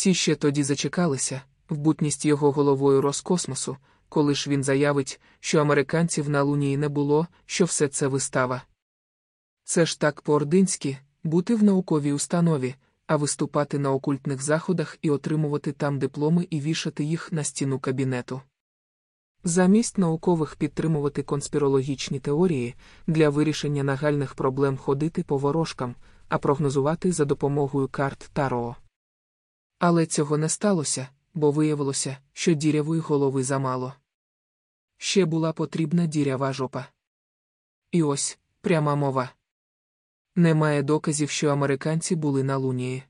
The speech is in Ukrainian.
Всі ще тоді зачекалися, в бутність його головою Роскосмосу, коли ж він заявить, що американців на Лунії не було, що все це вистава. Це ж так по-ординськи бути в науковій установі, а виступати на окультних заходах і отримувати там дипломи і вішати їх на стіну кабінету. Замість наукових підтримувати конспірологічні теорії для вирішення нагальних проблем ходити по ворожкам, а прогнозувати за допомогою карт Таро. Але цього не сталося, бо виявилося, що дірявої голови замало. Ще була потрібна дірява жопа. І ось пряма мова. Немає доказів, що американці були на лунії.